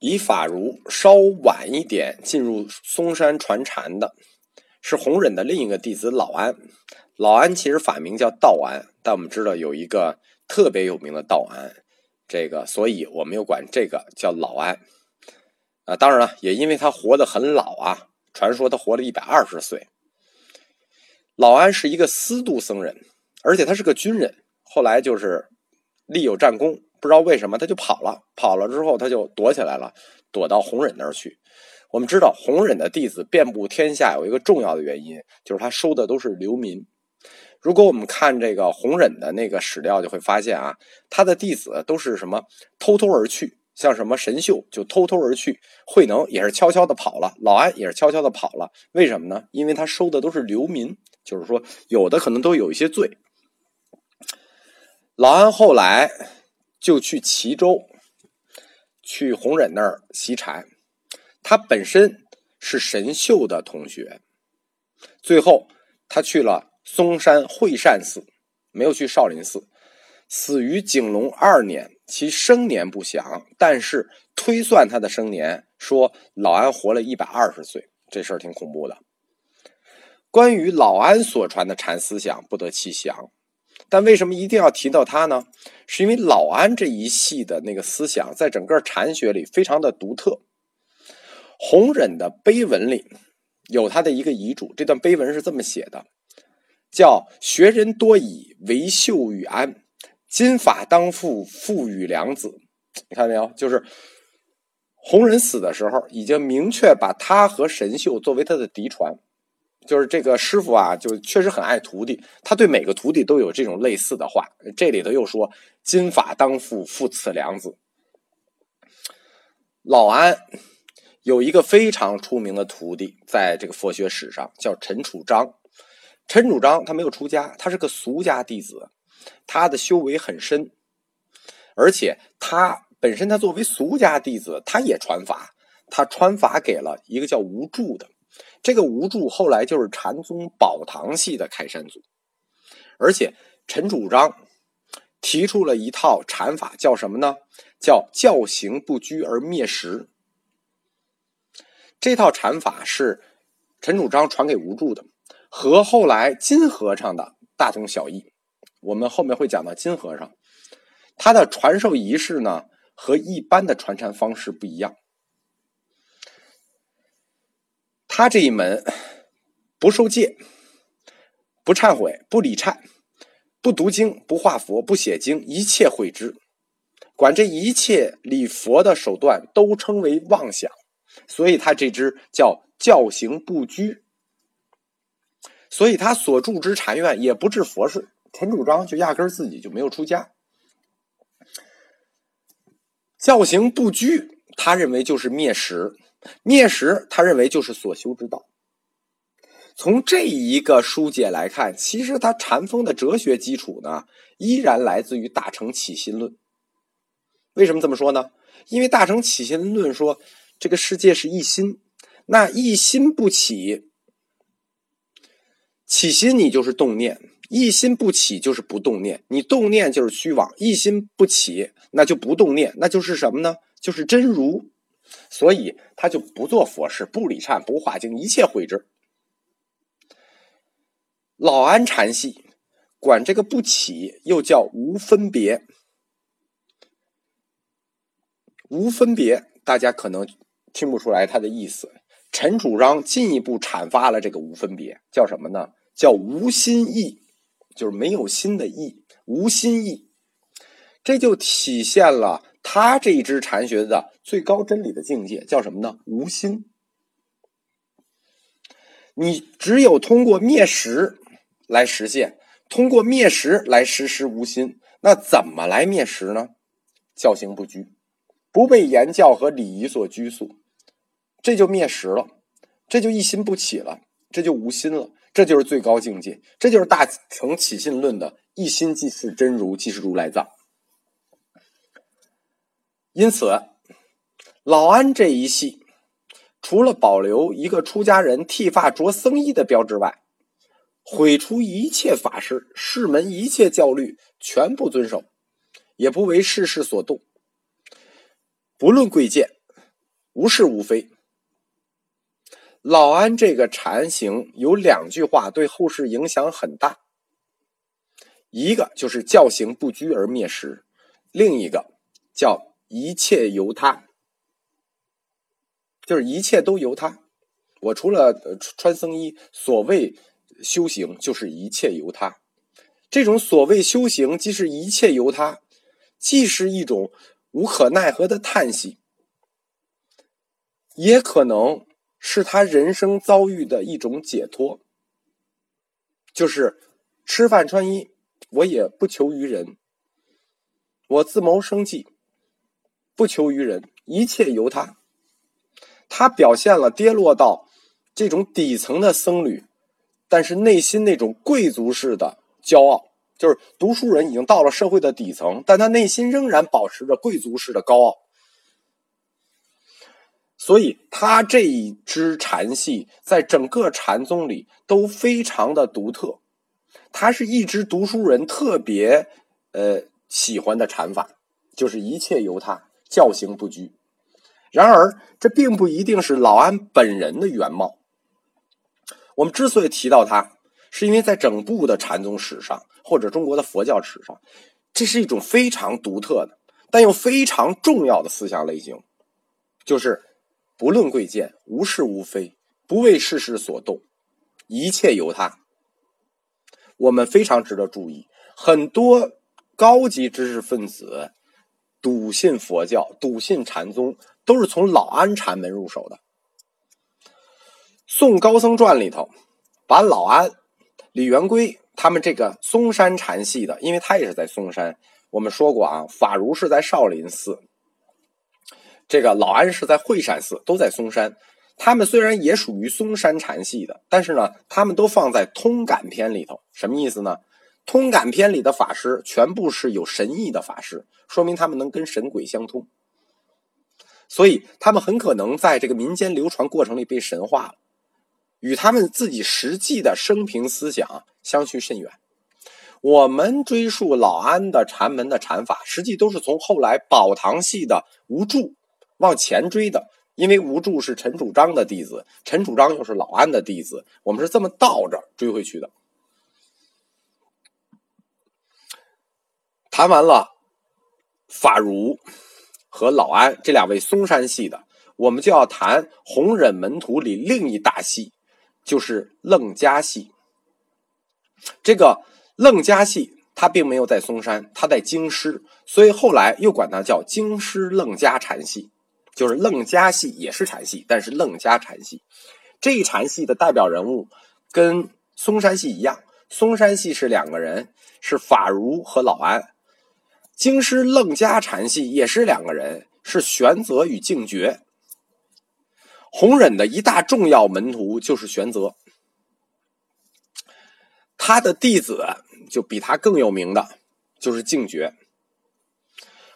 以法如稍晚一点进入嵩山传禅的，是弘忍的另一个弟子老安。老安其实法名叫道安，但我们知道有一个特别有名的道安，这个所以我们又管这个叫老安。啊，当然了，也因为他活得很老啊，传说他活了一百二十岁。老安是一个司度僧人，而且他是个军人，后来就是立有战功。不知道为什么他就跑了，跑了之后他就躲起来了，躲到弘忍那儿去。我们知道弘忍的弟子遍布天下，有一个重要的原因就是他收的都是流民。如果我们看这个弘忍的那个史料，就会发现啊，他的弟子都是什么偷偷而去，像什么神秀就偷偷而去，慧能也是悄悄的跑了，老安也是悄悄的跑了。为什么呢？因为他收的都是流民，就是说有的可能都有一些罪。老安后来。就去齐州，去弘忍那儿习禅。他本身是神秀的同学，最后他去了嵩山会善寺，没有去少林寺。死于景隆二年，其生年不详，但是推算他的生年，说老安活了一百二十岁，这事儿挺恐怖的。关于老安所传的禅思想，不得其详。但为什么一定要提到他呢？是因为老安这一系的那个思想，在整个禅学里非常的独特。弘忍的碑文里有他的一个遗嘱，这段碑文是这么写的：叫“学人多以为秀与安，金法当父父与良子。”你看到没有？就是弘忍死的时候，已经明确把他和神秀作为他的嫡传。就是这个师傅啊，就确实很爱徒弟，他对每个徒弟都有这种类似的话。这里头又说“金法当父，父赐良子”。老安有一个非常出名的徒弟，在这个佛学史上叫陈楚章。陈楚章他没有出家，他是个俗家弟子，他的修为很深，而且他本身他作为俗家弟子，他也传法，他传法给了一个叫吴柱的。这个吴柱后来就是禅宗宝堂系的开山祖，而且陈主张提出了一套禅法，叫什么呢？叫教行不拘而灭实。这套禅法是陈主张传给吴柱的，和后来金和尚的大同小异。我们后面会讲到金和尚，他的传授仪式呢和一般的传禅方式不一样。他这一门不受戒，不忏悔，不理忏，不读经，不画佛，不写经，一切毁之。管这一切礼佛的手段都称为妄想，所以他这支叫教行不拘。所以他所住之禅院也不治佛事。陈主张就压根儿自己就没有出家。教行不拘，他认为就是灭实。灭时，他认为就是所修之道。从这一个书解来看，其实他禅风的哲学基础呢，依然来自于《大乘起心论》。为什么这么说呢？因为《大乘起心论》说这个世界是一心，那一心不起，起心你就是动念；一心不起就是不动念，你动念就是虚妄；一心不起，那就不动念，那就是什么呢？就是真如。所以他就不做佛事，不理忏，不化经，一切毁之。老安禅系管这个不起，又叫无分别。无分别，大家可能听不出来他的意思。陈主张进一步阐发了这个无分别，叫什么呢？叫无心意，就是没有心的意，无心意。这就体现了。他这一支禅学的最高真理的境界叫什么呢？无心。你只有通过灭识来实现，通过灭识来实施无心。那怎么来灭识呢？教行不拘，不被言教和礼仪所拘束，这就灭识了，这就一心不起了，这就无心了，这就是最高境界，这就是大乘起信论的一心即是真如，即是如来藏。因此，老安这一系除了保留一个出家人剃发着僧衣的标志外，毁除一切法师、世门一切教律，全部遵守，也不为世事所动。不论贵贱，无是无非。老安这个禅行有两句话对后世影响很大，一个就是教行不拘而灭时，另一个叫一切由他，就是一切都由他。我除了穿僧衣，所谓修行就是一切由他。这种所谓修行，既是一切由他，既是一种无可奈何的叹息，也可能。是他人生遭遇的一种解脱，就是吃饭穿衣，我也不求于人，我自谋生计，不求于人，一切由他。他表现了跌落到这种底层的僧侣，但是内心那种贵族式的骄傲，就是读书人已经到了社会的底层，但他内心仍然保持着贵族式的高傲。所以，他这一支禅系在整个禅宗里都非常的独特，他是一支读书人特别呃喜欢的禅法，就是一切由他，教行不拘。然而，这并不一定是老安本人的原貌。我们之所以提到他，是因为在整部的禅宗史上，或者中国的佛教史上，这是一种非常独特的，但又非常重要的思想类型，就是。不论贵贱，无是无非，不为世事所动，一切由他。我们非常值得注意，很多高级知识分子笃信佛教、笃信禅宗，都是从老安禅门入手的。《宋高僧传》里头，把老安、李元圭他们这个嵩山禅系的，因为他也是在嵩山，我们说过啊，法如是在少林寺。这个老安是在惠山寺，都在嵩山。他们虽然也属于嵩山禅系的，但是呢，他们都放在通感篇里头。什么意思呢？通感篇里的法师全部是有神意的法师，说明他们能跟神鬼相通。所以他们很可能在这个民间流传过程里被神化了，与他们自己实际的生平思想相去甚远。我们追溯老安的禅门的禅法，实际都是从后来宝堂系的无助。往前追的，因为吴柱是陈主张的弟子，陈主张又是老安的弟子，我们是这么倒着追回去的。谈完了法如和老安这两位嵩山系的，我们就要谈弘忍门徒里另一大系，就是楞伽系。这个楞伽系，他并没有在嵩山，他在京师，所以后来又管他叫京师楞伽禅系。就是楞伽系也是禅系，但是楞伽禅系这一禅系的代表人物跟嵩山系一样，嵩山系是两个人，是法如和老安。京师楞伽禅系也是两个人，是玄泽与净觉。弘忍的一大重要门徒就是玄泽，他的弟子就比他更有名的就是净觉。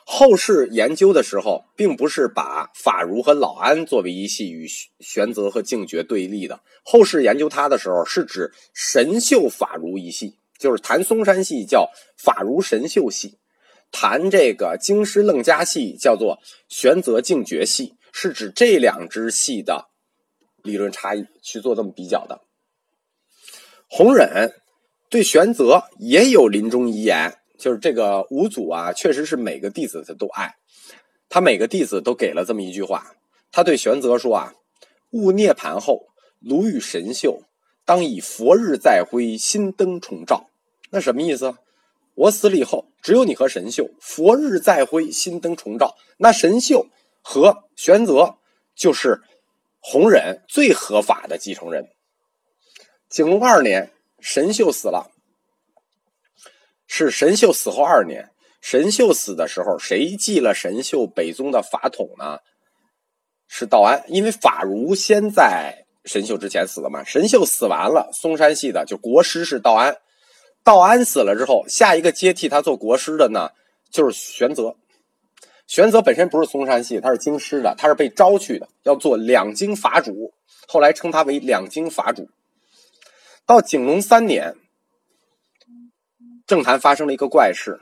后世研究的时候，并不是把法如和老安作为一系与玄泽和净觉对立的。后世研究他的时候，是指神秀法如一系，就是谈嵩山系叫法如神秀系，谈这个京师楞伽系叫做玄泽净觉系，是指这两支系的理论差异去做这么比较的。弘忍对玄泽也有临终遗言。就是这个五祖啊，确实是每个弟子他都爱，他每个弟子都给了这么一句话，他对玄泽说啊：“悟涅盘后，炉与神秀，当以佛日再辉，心灯重照。”那什么意思？我死了以后，只有你和神秀，佛日再辉，心灯重照。那神秀和玄泽就是弘忍最合法的继承人。景隆二年，神秀死了。是神秀死后二年，神秀死的时候，谁继了神秀北宗的法统呢？是道安，因为法如先在神秀之前死了嘛。神秀死完了，嵩山系的就国师是道安，道安死了之后，下一个接替他做国师的呢，就是玄泽。玄泽本身不是嵩山系，他是京师的，他是被招去的，要做两京法主，后来称他为两京法主。到景龙三年。政坛发生了一个怪事，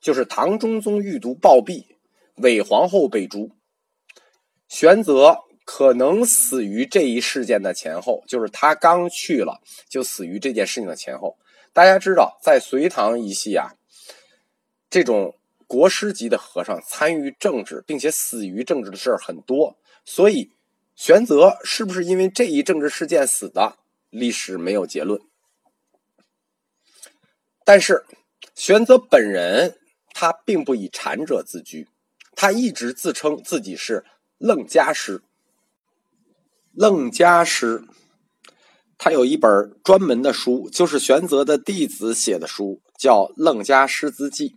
就是唐中宗欲读暴毙，韦皇后被诛。玄泽可能死于这一事件的前后，就是他刚去了就死于这件事情的前后。大家知道，在隋唐一系啊，这种国师级的和尚参与政治并且死于政治的事儿很多，所以玄泽是不是因为这一政治事件死的，历史没有结论。但是玄泽本人他并不以禅者自居，他一直自称自己是楞伽师。楞伽师。他有一本专门的书，就是玄泽的弟子写的书，叫《楞伽师资记》。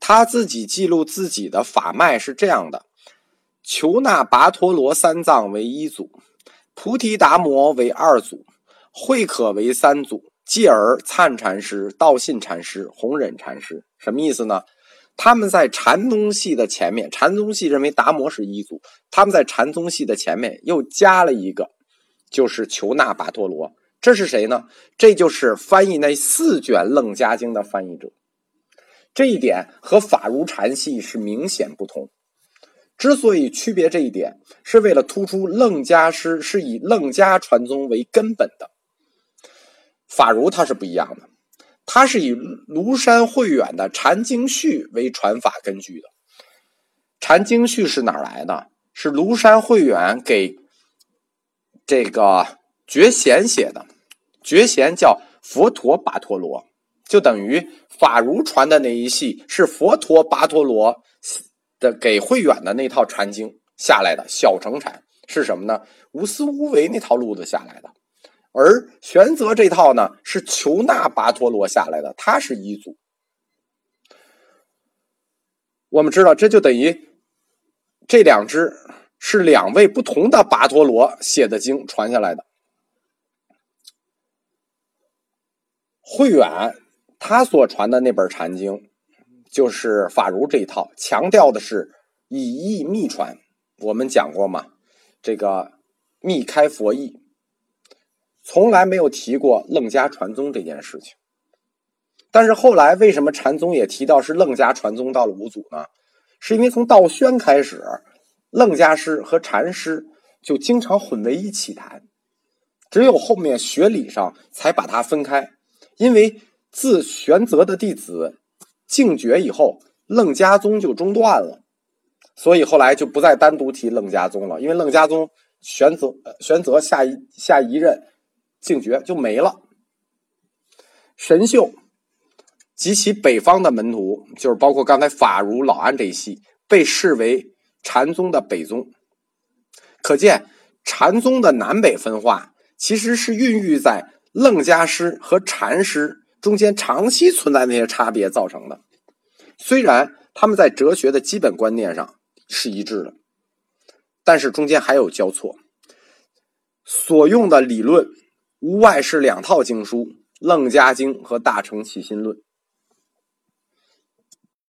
他自己记录自己的法脉是这样的：求那跋陀罗三藏为一祖，菩提达摩为二祖，慧可为三祖，继而灿禅师、道信禅师、弘忍禅师。什么意思呢？他们在禅宗系的前面，禅宗系认为达摩是一祖，他们在禅宗系的前面又加了一个。就是求那跋陀罗，这是谁呢？这就是翻译那四卷《楞伽经》的翻译者。这一点和法如禅系是明显不同。之所以区别这一点，是为了突出楞伽师是以楞伽传宗为根本的。法如他是不一样的，他是以庐山慧远的《禅经序》为传法根据的。《禅经序》是哪来的？是庐山慧远给。这个觉贤写的，觉贤叫佛陀跋陀罗，就等于法如传的那一系是佛陀跋陀罗的给慧远的那套禅经下来的小乘禅是什么呢？无私无为那套路子下来的，而玄泽这套呢是求那跋陀罗下来的，他是一祖。我们知道，这就等于这两支。是两位不同的跋陀罗写的经传下来的。慧远他所传的那本禅经，就是法如这一套，强调的是以意密传。我们讲过嘛，这个密开佛意，从来没有提过楞伽传宗这件事情。但是后来为什么禅宗也提到是楞伽传宗到了五祖呢？是因为从道宣开始。楞伽师和禅师就经常混为一起谈，只有后面学理上才把它分开。因为自玄泽的弟子净觉以后，楞伽宗就中断了，所以后来就不再单独提楞伽宗了。因为楞伽宗玄泽玄泽下一下一任净觉就没了。神秀及其北方的门徒，就是包括刚才法如老安这一系，被视为。禅宗的北宗，可见禅宗的南北分化其实是孕育在楞伽师和禅师中间长期存在那些差别造成的。虽然他们在哲学的基本观念上是一致的，但是中间还有交错。所用的理论无外是两套经书：《楞伽经》和《大乘起心论》。